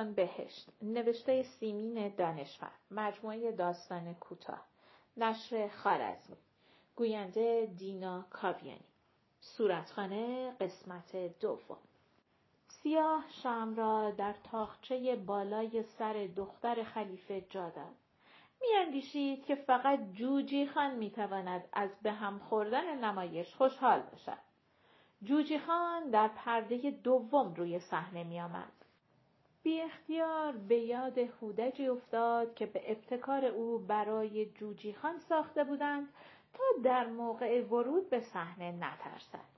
چون بهشت. نوشته سیمین دانشور. مجموعه داستان کوتاه. نشر خارزمی. گوینده دینا کاویانی. صورتخانه قسمت دوم. سیاه شم را در تاخچه بالای سر دختر خلیفه جا داد. میاندیشید که فقط جوجی خان می‌تواند از به هم خوردن نمایش خوشحال باشد. جوجی خان در پرده دوم روی صحنه میآمد. بی اختیار به یاد هودجی افتاد که به ابتکار او برای جوجی خان ساخته بودند تا در موقع ورود به صحنه نترسد.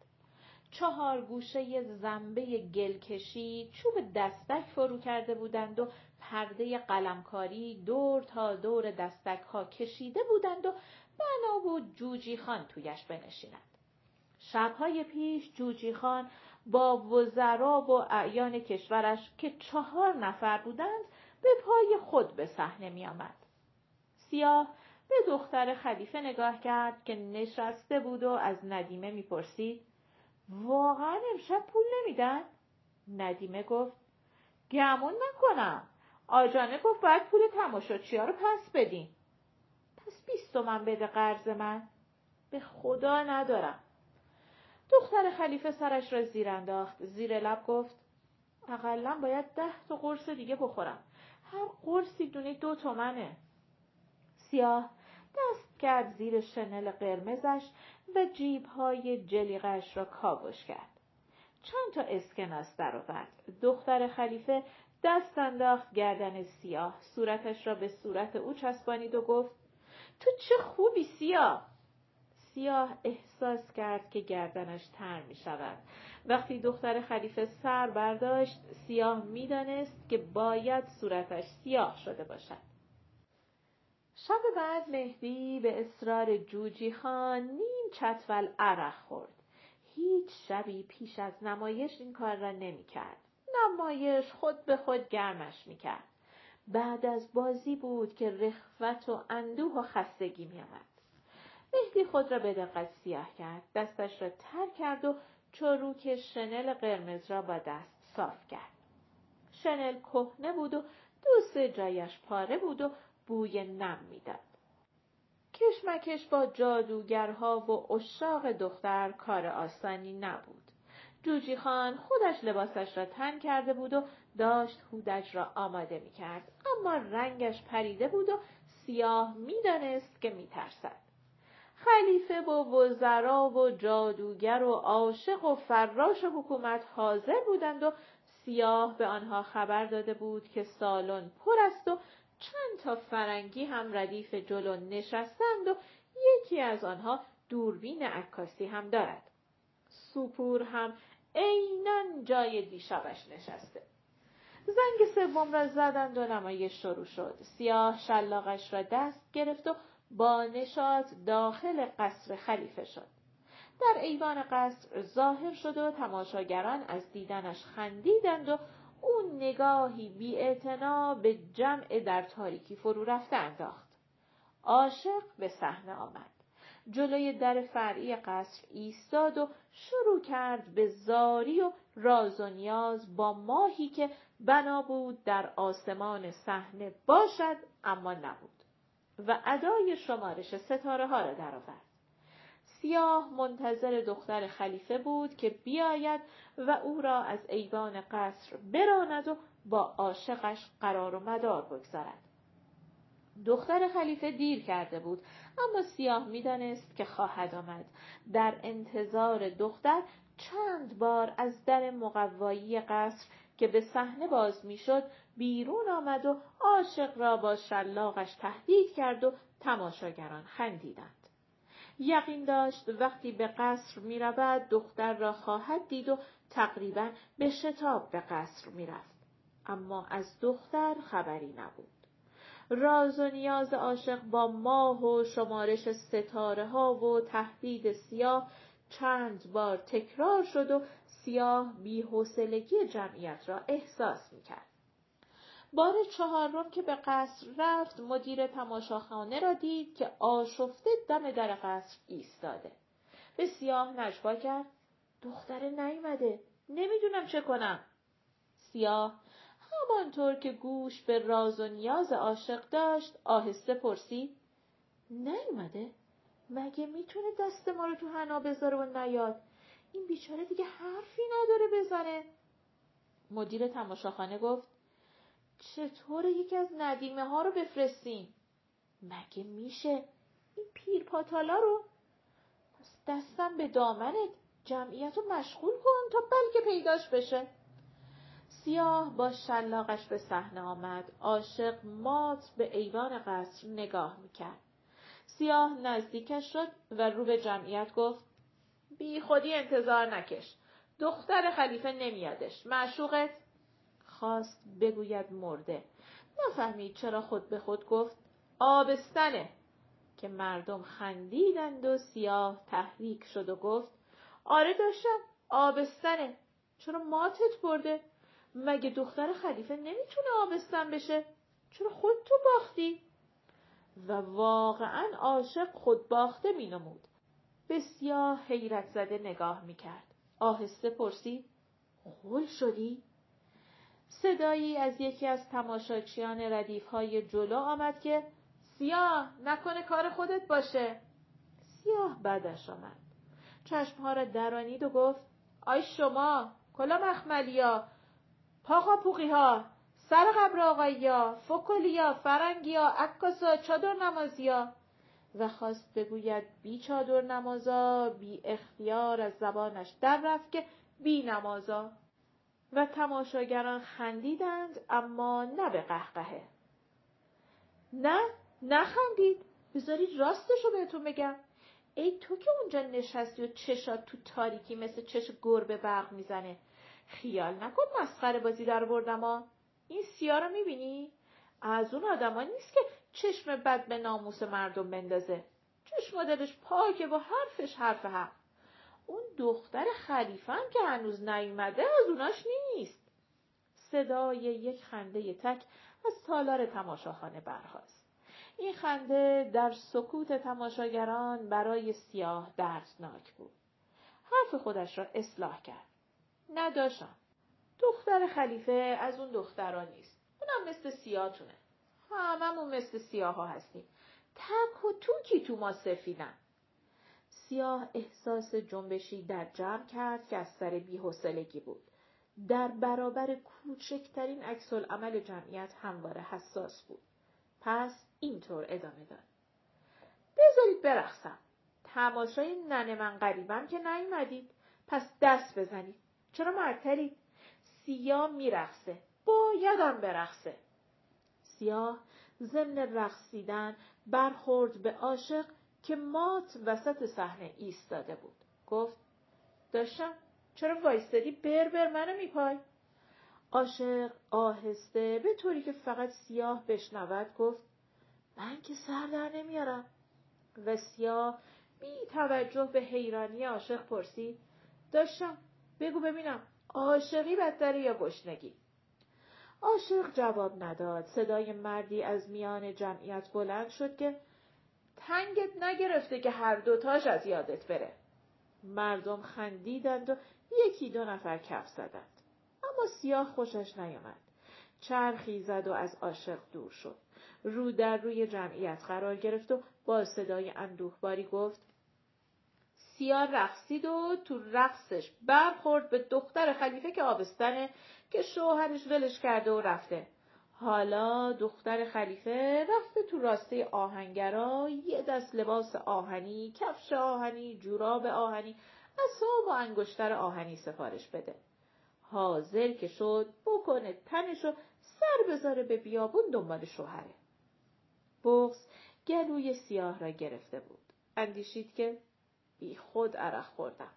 چهار گوشه زنبه گلکشی چوب دستک فرو کرده بودند و پرده قلمکاری دور تا دور دستک ها کشیده بودند و بنا بود جوجی خان تویش بنشیند. شبهای پیش جوجی خان با وزرا و اعیان کشورش که چهار نفر بودند به پای خود به صحنه می آمد. سیاه به دختر خلیفه نگاه کرد که نشسته بود و از ندیمه می‌پرسید واقعا امشب پول نمیدن؟ ندیمه گفت گمون نکنم آجانه گفت باید پول تماشاچیا رو پس بدین پس بیست تومن بده قرض من به خدا ندارم دختر خلیفه سرش را زیر انداخت. زیر لب گفت اقلا باید ده تا قرص دیگه بخورم. هر قرصی دونه دو تومنه. سیاه دست کرد زیر شنل قرمزش و جیبهای جلیقش را کاوش کرد. چند تا اسکناس درآورد. دختر خلیفه دست انداخت گردن سیاه. صورتش را به صورت او چسبانید و گفت تو چه خوبی سیاه؟ سیاه احساس کرد که گردنش تر می شود. وقتی دختر خلیفه سر برداشت سیاه می‌دانست که باید صورتش سیاه شده باشد. شب بعد مهدی به اصرار جوجی خان نیم چتول عرق خورد. هیچ شبی پیش از نمایش این کار را نمی کرد. نمایش خود به خود گرمش می کرد. بعد از بازی بود که رخوت و اندوه و خستگی می آمد. مهدی خود را به دقت سیاه کرد. دستش را تر کرد و چروک شنل قرمز را با دست صاف کرد. شنل کهنه بود و دو جایش پاره بود و بوی نم می‌داد. کشمکش با جادوگرها و اشاق دختر کار آسانی نبود. جوجی خان خودش لباسش را تن کرده بود و داشت هودج را آماده می کرد. اما رنگش پریده بود و سیاه می‌دانست که میترسد. خلیفه و وزرا و جادوگر و عاشق و فراش حکومت حاضر بودند و سیاه به آنها خبر داده بود که سالن پر است و چند تا فرنگی هم ردیف جلو نشستند و یکی از آنها دوربین عکاسی هم دارد. سوپور هم عینا جای دیشبش نشسته. زنگ سوم را زدند و نمایش شروع شد. سیاه شلاقش را دست گرفت و با نشاط داخل قصر خلیفه شد. در ایوان قصر ظاهر شد و تماشاگران از دیدنش خندیدند و او نگاهی بی به جمع در تاریکی فرو رفته انداخت. عاشق به صحنه آمد. جلوی در فرعی قصر ایستاد و شروع کرد به زاری و راز و نیاز با ماهی که بنا بود در آسمان صحنه باشد اما نبود و ادای شمارش ستاره ها را درآورد. سیاه منتظر دختر خلیفه بود که بیاید و او را از ایوان قصر براند و با عاشقش قرار و مدار بگذارد. دختر خلیفه دیر کرده بود اما سیاه می‌دانست که خواهد آمد در انتظار دختر چند بار از در مقوایی قصر که به صحنه باز می‌شد بیرون آمد و عاشق را با شلاقش تهدید کرد و تماشاگران خندیدند یقین داشت وقتی به قصر می رود دختر را خواهد دید و تقریبا به شتاب به قصر می رفت. اما از دختر خبری نبود. راز و نیاز عاشق با ماه و شمارش ستاره ها و تهدید سیاه چند بار تکرار شد و سیاه بیحوصلگی جمعیت را احساس می کرد. بار چهارم که به قصر رفت مدیر تماشاخانه را دید که آشفته دم در قصر ایستاده. به سیاه نجوا کرد. دختره نیومده. نمی‌دونم چه کنم. سیاه همانطور که گوش به راز و نیاز عاشق داشت آهسته پرسید نیومده مگه می‌تونه دست ما رو تو حنا بذاره و نیاد این بیچاره دیگه حرفی نداره بزنه. مدیر تماشاخانه گفت چطور یکی از ندیمه ها رو بفرستیم مگه میشه این پیر پاتالا رو؟ پس دستم به دامنت جمعیت رو مشغول کن تا بلکه پیداش بشه. سیاه با شلاقش به صحنه آمد عاشق مات به ایوان قصر نگاه می‌کرد. سیاه نزدیکش شد و رو به جمعیت گفت بی خودی انتظار نکش. دختر خلیفه نمیادش. معشوقت خواست بگوید مرده. نفهمید چرا خود به خود گفت آبستنه. که مردم خندیدند و سیاه تحریک شد و گفت آره داشتم آبستنه. چرا ماتت برده؟ مگه دختر خلیفه نمی‌تونه آبستن بشه؟ چرا خود تو باختی؟ و واقعا عاشق خود باخته مینمود. بسیار حیرت زده نگاه می‌کرد. آهسته پرسید خول شدی؟ صدایی از یکی از تماشاچیان ردیف های جلو آمد که سیاه نکنه کار خودت باشه. سیاه بعدش آمد. چشمها را درانید و گفت آی شما کلا مخملیا پاقا پوقی سر قبر آقایا فکلیا فرنگیا عکاسا چادر نمازیا. و خواست بگوید بی چادر نمازا بی اختیار از زبانش در رفت که بی نمازا. و تماشاگران خندیدند اما نه به قهقهه. نه نخندید. بذارید راستشو بهتون بگم. ای تو که اونجا نشستی و چشات تو تاریکی مثل چش گربه برق می‌زنه. خیال نکن مسخره بازی در بردم این سیا رو می‌بینی؟ از اون آدما نیست که چشم بد به ناموس مردم بندازه. چشم دلش پاکه و حرفش حرف حق اون دختر خلیفه هم که هنوز نیومده از اوناش نیست. صدای یک خنده تک از تالار تماشاخانه برخاست. این خنده در سکوت تماشاگران برای سیاه دردناک بود. حرف خودش را اصلاح کرد. نداشتم. دختر خلیفه از اون دختران نیست. اونم مثل سیاتونه هممون مثل سیاه ها هستیم. تک و توکی تو ما سفیدن. سیاه احساس جنبشی در جمع کرد که از سر بیحسلگی بود. در برابر کوچکترین عکس عمل جمعیت همواره حساس بود. پس اینطور ادامه داد. بذارید برقصم. تماشای ننه من قریبم که نیومدید. پس دست بزنید. چرا معطلید سیاه میرقصه. بایدم برقصه. سیاه ضمن رقصیدن برخورد به عاشق که مات وسط صحنه ایستاده بود. گفت داشتم چرا وایستادی؟ بر بر منو میپای. عاشق آهسته به طوری که فقط سیاه بشنود گفت من که سر در نمیارم. و سیاه بی توجه به حیرانی عاشق پرسید داشتم بگو ببینم عاشقی بدتره یا گشنگی عاشق جواب نداد. صدای مردی از میان جمعیت بلند شد که تنگت نگرفته که هر دوتاش از یادت بره. مردم خندیدند و یکی دو نفر کف زدند. اما سیاه خوشش نیامد. چرخی زد و از عاشق دور شد. رو در روی جمعیت قرار گرفت و با صدای اندوهباری گفت سیاه رقصید و تو رقصش برخورد به دختر خلیفه که آبستنه که شوهرش ولش کرده و رفته حالا دختر خلیفه رفته تو راسته آهنگرا یه دست لباس آهنی، کفش آهنی، جوراب آهنی، اصاب و انگشتر آهنی سفارش بده. حاضر که شد بکنه تنشو سر بذاره به بیابون دنبال شوهره. بغز گلوی سیاه را گرفته بود. اندیشید که بی خود عرق خوردم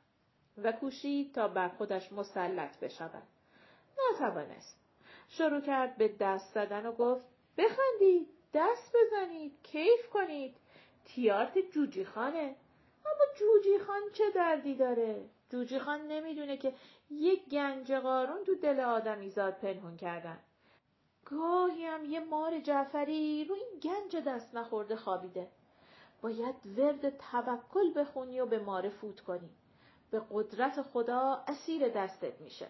و کوشید تا بر خودش مسلط بشود. نتوانست. شروع کرد به دست زدن و گفت بخندید دست بزنید کیف کنید. تیارت جوجی خانه اما جوجی خان چه دردی داره؟ جوجی خان نمی‌دونه که یک گنج قارون تو دل آدمیزاد پنهون کردن. گاهی هم یه مار جعفری رو این گنج دست نخورده خوابیده. باید ورد توکل بخونی و به ماره فوت کنی. به قدرت خدا اسیر دستت میشه.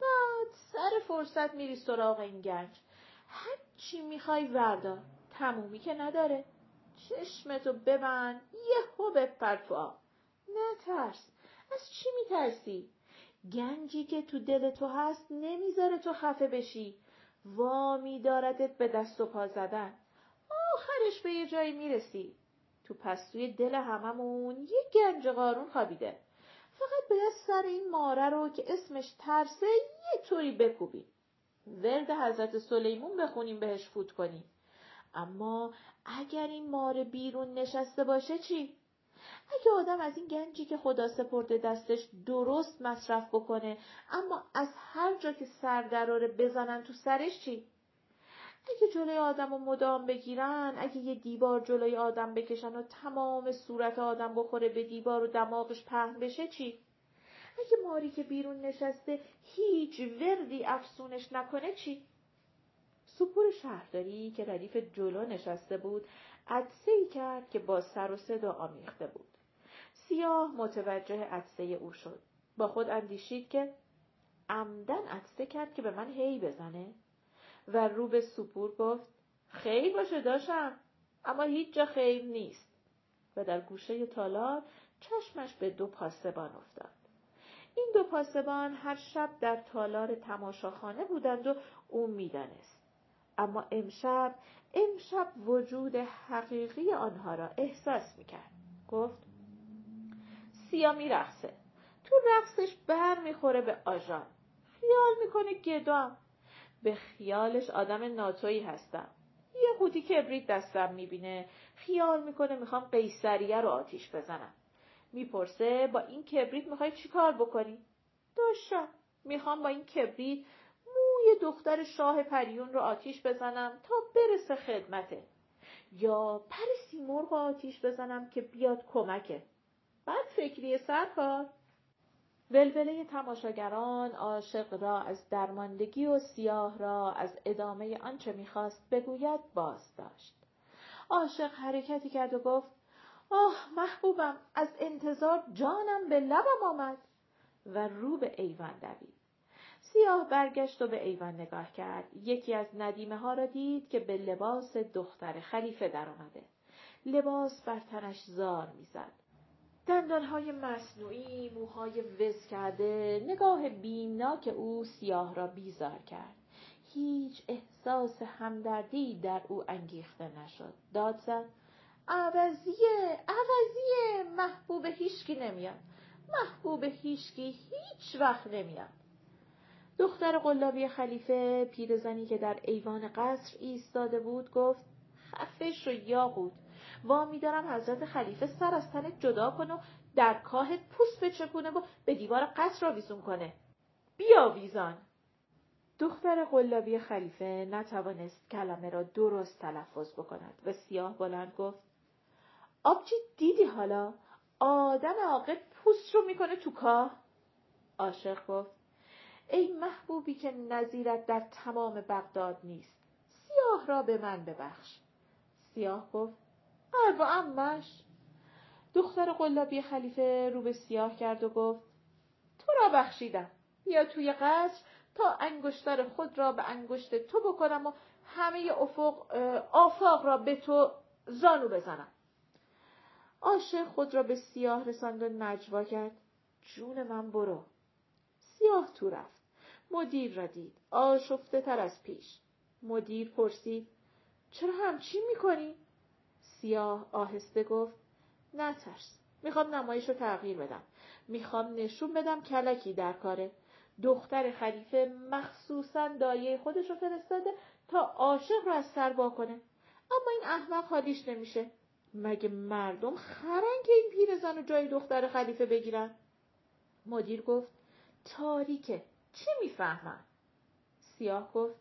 بعد سر فرصت میری سراغ این گنج. هر چی می‌خوای وردار تمومی که نداره. چشمتو ببند. یهو بپر تو آب نترس. از چی میترسی؟ گنجی که تو دل تو هست نمی‌ذاره تو خفه بشی. وامی داردت به دست و پا زدن. آخرش به یه جایی می‌رسی. تو پستوی دل هممون یه گنج قارون خوابیده فقط باید سر این ماره رو که اسمش ترسه یه طوری بکوبیم ورد حضرت سلیمون بخونیم بهش فوت کنیم اما اگر این ماره بیرون نشسته باشه چی؟ اگه آدم از این گنجی که خدا سپرده دستش درست مصرف بکنه اما از هر جا که سر دراره بزنن تو سرش چی؟ اگه جلوی آدم رو مدام بگیرن اگه یه دیوار جلوی آدم بکشن و تمام صورت آدم بخوره به دیوار و دماغش پهن بشه چی؟ اگه ماری که بیرون نشسته هیچ وردی افسونش نکنه چی؟ سپور شهرداری که ردیف جلو نشسته بود عدسه ای کرد که با سر و صدا آمیخته بود. سیاه متوجه عدسه او شد. با خود اندیشید که عمدن عدسه کرد که به من هی بزنه و رو به سپور گفت خیر باشه داشتم اما هیچ جا خیر نیست. و در گوشه تالار چشمش به دو پاسبان افتاد. این دو پاسبان هر شب در تالار تماشاخانه بودند و او می‌دانست. اما امشب امشب وجود حقیقی آنها را احساس می‌کرد. گفت سیا میرقصه. تو رقصش بر می‌خوره به آژان. خیال می‌کنه گدام به خیالش آدم ناتویی هستم. یه قوطی کبریت دستم می‌بینه خیال می‌کنه می‌خوام قیصریه رو آتیش بزنم. می‌پرسه با این کبریت می‌خوای چیکار بکنی؟ داشتم. می‌خوام با این کبریت موی دختر شاه پریون رو آتیش بزنم تا برسه خدمته. یا پر سیمرغ آتیش بزنم که بیاد کمکه. بعد فکری سرکار. ولوله تماشاگران عاشق را از درماندگی و سیاه را از ادامه آنچه می‌خواست بگوید باز داشت. عاشق حرکتی کرد و گفت آه محبوبم از انتظار جانم به لبم آمد. و رو به ایوان دوید. سیاه برگشت و به ایوان نگاه کرد. یکی از ندیمه ها را دید که به لباس دختر خلیفه درآمده. لباس بر تنش زار می‌زد. دندانهای مصنوعی موهای وز کرده نگاه بیمناک او سیاه را بیزار کرد. هیچ احساس همدردی در او انگیخته نشد. داد زد عوضیه عوضیه محبوب هیشکی نمیاد. محبوب هیشکی هیچ وقت نمیاد. دختر قلابی خلیفه پیرزنی که در ایوان قصر ایستاده بود گفت خفه شو یاقوت. وامی دارم حضرت خلیفه سر از تنت جدا کن و در کاهت پوست بچپونه و به دیوار قصر آویزون کنه. بیا ویزان. دختر قلابی خلیفه نتوانست کلمه را درست تلفظ بکند و سیاه بلند گفت آبجی دیدی حالا آدم عاقل پوست رو می‌کنه تو کاه؟ عاشق گفت ای محبوبی که نظیرت در تمام بغداد نیست سیاه را به من ببخش. سیاه گفت اربا امش دختر قلابی خلیفه رو به سیاه کرد و گفت تو را بخشیدم. بیا توی قصر تا انگشتر خود را به انگشت تو بکنم و همه افق آفاق را به تو زانو بزنم. عاشق خود را به سیاه رساند و نجوا کرد. جون من برو. سیاه تو رفت. مدیر را دید. آشفته تر از پیش. مدیر پرسید چرا همچی می‌کنی؟ سیاه آهسته گفت نترس می‌خوام نمایش رو تغییر بدم. می‌خوام نشون بدم کلکی در کاره. دختر خلیفه مخصوصا دایه خودش رو فرستاده تا عاشق رو از سر کنه. اما این احمق حالیش نمیشه. مگه مردم خرن که این پیرزن رو جای دختر خلیفه بگیرن؟ مدیر گفت تاریکه چه می‌فهمن؟ سیاه گفت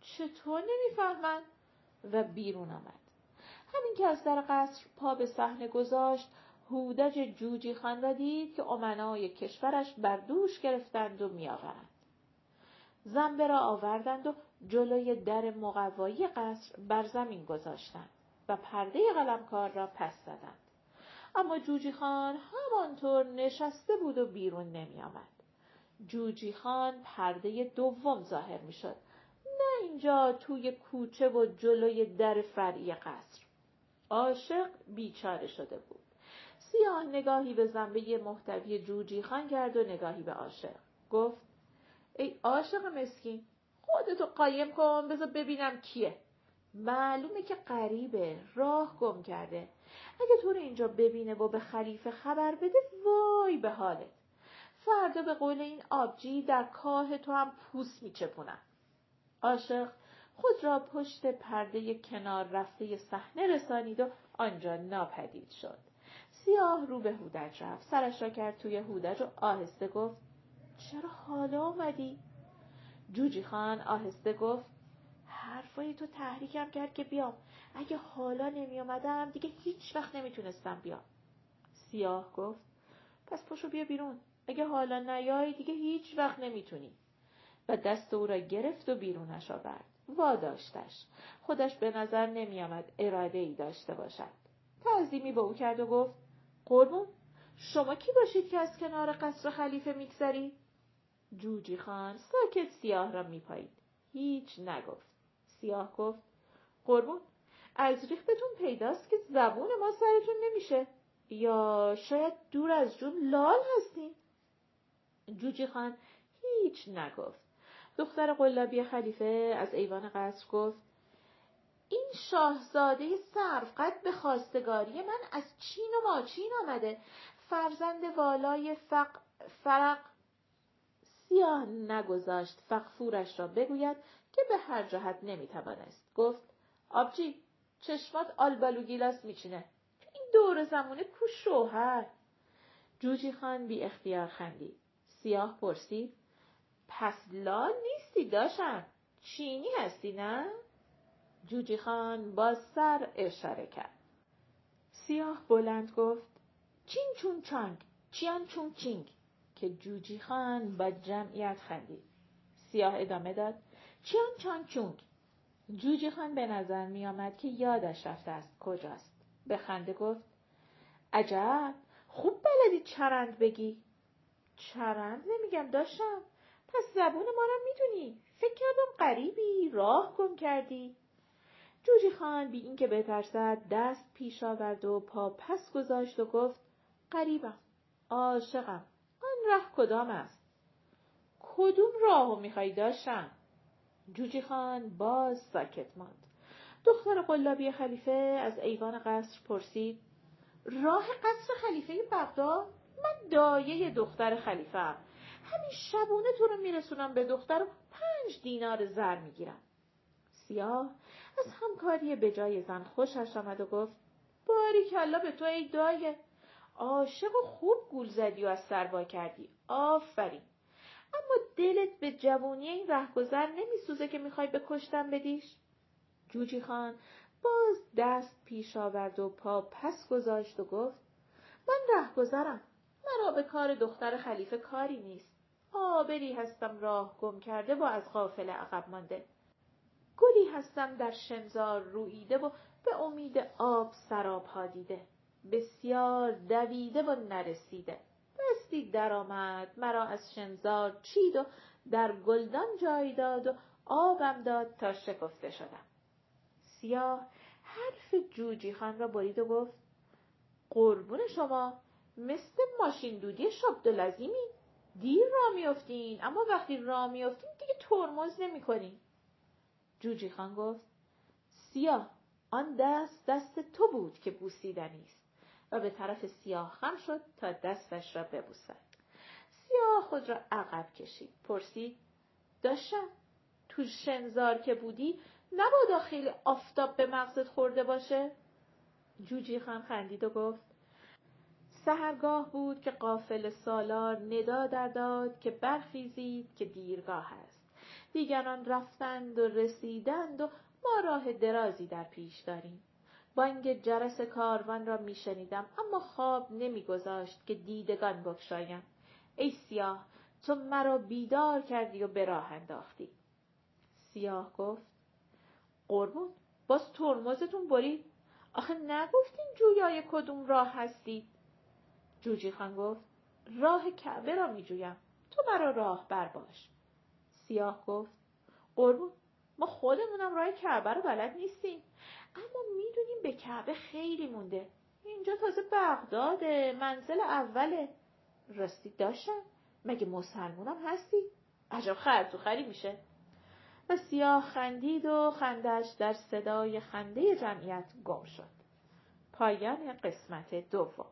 چطور نمی‌فهمن؟ و بیرون آمد. همین که از در قصر پا به صحنه گذاشت هودج جوجی خان را دید که امنای کشورش بر دوش گرفتند و میآورند زنبه را آوردند و جلوی در مقوایی قصر بر زمین گذاشتند و پرده قلمکار را پس زدند اما جوجی خان همانطور نشسته بود و بیرون نمی آمد. جوجی خان پرده دوم ظاهر می شد. نه اینجا توی کوچه و جلوی در فرعی قصر. عاشق بیچاره شده بود. سیاه نگاهی به زنبه محتوی جوجی خان کرد و نگاهی به عاشق. گفت ای عاشق مسکین خودتو قایم کن بذار ببینم کیه. معلومه که غریبه راه گم کرده اگه تو رو اینجا ببینه و به خلیفه خبر بده وای به حالت فردا به قول این آبجی در کاه تو هم پوست میچپونم عاشق خود را پشت پرده کنار رفته صحنه رسانید و آنجا ناپدید شد. سیاه رو به هودج رفت. سرش را کرد توی هودج و آهسته گفت چرا حالا آمدی جوجی خان آهسته گفت حرفای تو تحریکم کرد که بیام. اگه حالا نمی آمدم دیگه هیچ وقت نمی‌تونستم بیام. سیاه گفت پس پشو بیا بیرون. اگه حالا نیای دیگه هیچ وقت نمی‌تونی. و دست او را گرفت و بیرونش آورد. واداشتش. خودش به نظر نمیآمد اراده ای داشته باشد. تعظیمی به او کرد و گفت قربون شما کی باشید که از کنار قصر خلیفه میگذرید جوجی خان ساکت سیاه را میپایید. هیچ نگفت. سیاه گفت قربون از ریختتون پیداست که زبون ما سرتون نمیشه. یا شاید دور از جون لال هستین. جوجی خان هیچ نگفت. دختر قلابی خلیفه از ایوان قصر گفت این شاهزاده قد به خواستگاری من از چین و ماچین آمده. فرزند والای فق... فرق سیاه نگذاشت. فقفورش را بگوید که به هر جهت نمی‌توانست. گفت آبجی چشمات آلبالو گیلاس میچینه. این دور زمونه کو شوهر جوجی خان بی اختیار خندید. سیاه پرسید پس لال نیستی داشم. چینی هستی نه؟ جوجی خان با سر اشاره کرد. سیاه بلند گفت چین چون چانگ چیان چون چینگ که جوجی خان با جمعیت خندید. سیاه ادامه داد چیان چان چونگ. جوجی خان به نظر می آمد که یادش رفته است کجاست. به خنده گفت عجب خوب بلدی چرند بگی. چرند؟ نمیگم داشتم. پس زبون ما را می‌دونی. فکر کردم غریبی. راه گم کردی. جوجی خان بی اینکه بترسد دست پیش آورد و پا پس گذاشت و گفت غریبم. عاشقم. آن ره کدام است؟ کدوم راهو می‌خوای داشتم جوجی خان باز ساکت ماند. دختر قلابی خلیفه از ایوان قصر پرسید راه قصر خلیفه بغداد؟ من دایه دختر خلیفه هم. همین شبونه تو رو میرسونم به دختر و پنج دینار زر می‌گیرم. سیاه از همکاری به جای زن خوشش آمد و گفت باری کلا به تو ای دایه. عاشق و خوب گول زدی و از سروا کردی. آفرین. اما دلت به جوونی این رهگذر نمیسوزه که می‌خوای به کشتن بدیش؟ جوجی خان باز دست پیش آورد و پا پس گذاشت و گفت من رهگذرم. مرا به کار دختر خلیفه کاری نیست. آبری هستم راه گم کرده و از غافل عقب مانده. گلی هستم در شنزار رویده و به امید آب سراب ها دیده. بسیار دویده و نرسیده. دستی درآمد مرا از شنزار چید و در گلدان جای داد و آبم داد تا شکفته شدم. سیاه حرف جوجی خان را برید و گفت قربون شما مثل ماشین دودی شابدالعظیمی دیر را میافتین. اما وقتی را میافتین دیگه ترمز نمی‌کنین. جوجی خان گفت سیاه آن دست دست تو بود که بوسیدنی است. و به طرف سیاه خم شد تا دستش را ببوسد. سیاه خود را عقب کشید. پرسید داشتم تو شنزار که بودی نبادا خیلی آفتاب به مغزت خورده باشه؟ جوجی خان خندید و گفت سهرگاه بود که قافل سالار ندا در داد که برخیزید که دیرگاه است. دیگران رفتند و رسیدند و ما راه درازی در پیش داریم. بانگ جرس کاروان را میشنیدم اما خواب نمیگذاشت که دیدگان بگشایم. ای سیاه تو مرا بیدار کردی و به راه انداختی. سیاه گفت قربون باز ترمزتون برید. آخه نگفتین جویای کدوم راه هستید جوجی خان گفت راه کعبه را می جویم تو مرا راهبر باش. سیاه گفت قربون ما خودمونم راه کعبه رو بلد نیستیم. اما می‌دونیم به کعبه خیلی مونده. اینجا تازه بغداده منزل اوله. راستی داشتم مگه مسلمونم هستی؟ عجب خری میشه. و سیاه خندید و خندش در صدای خنده جمعیت گم شد. پایان قسمت دوم.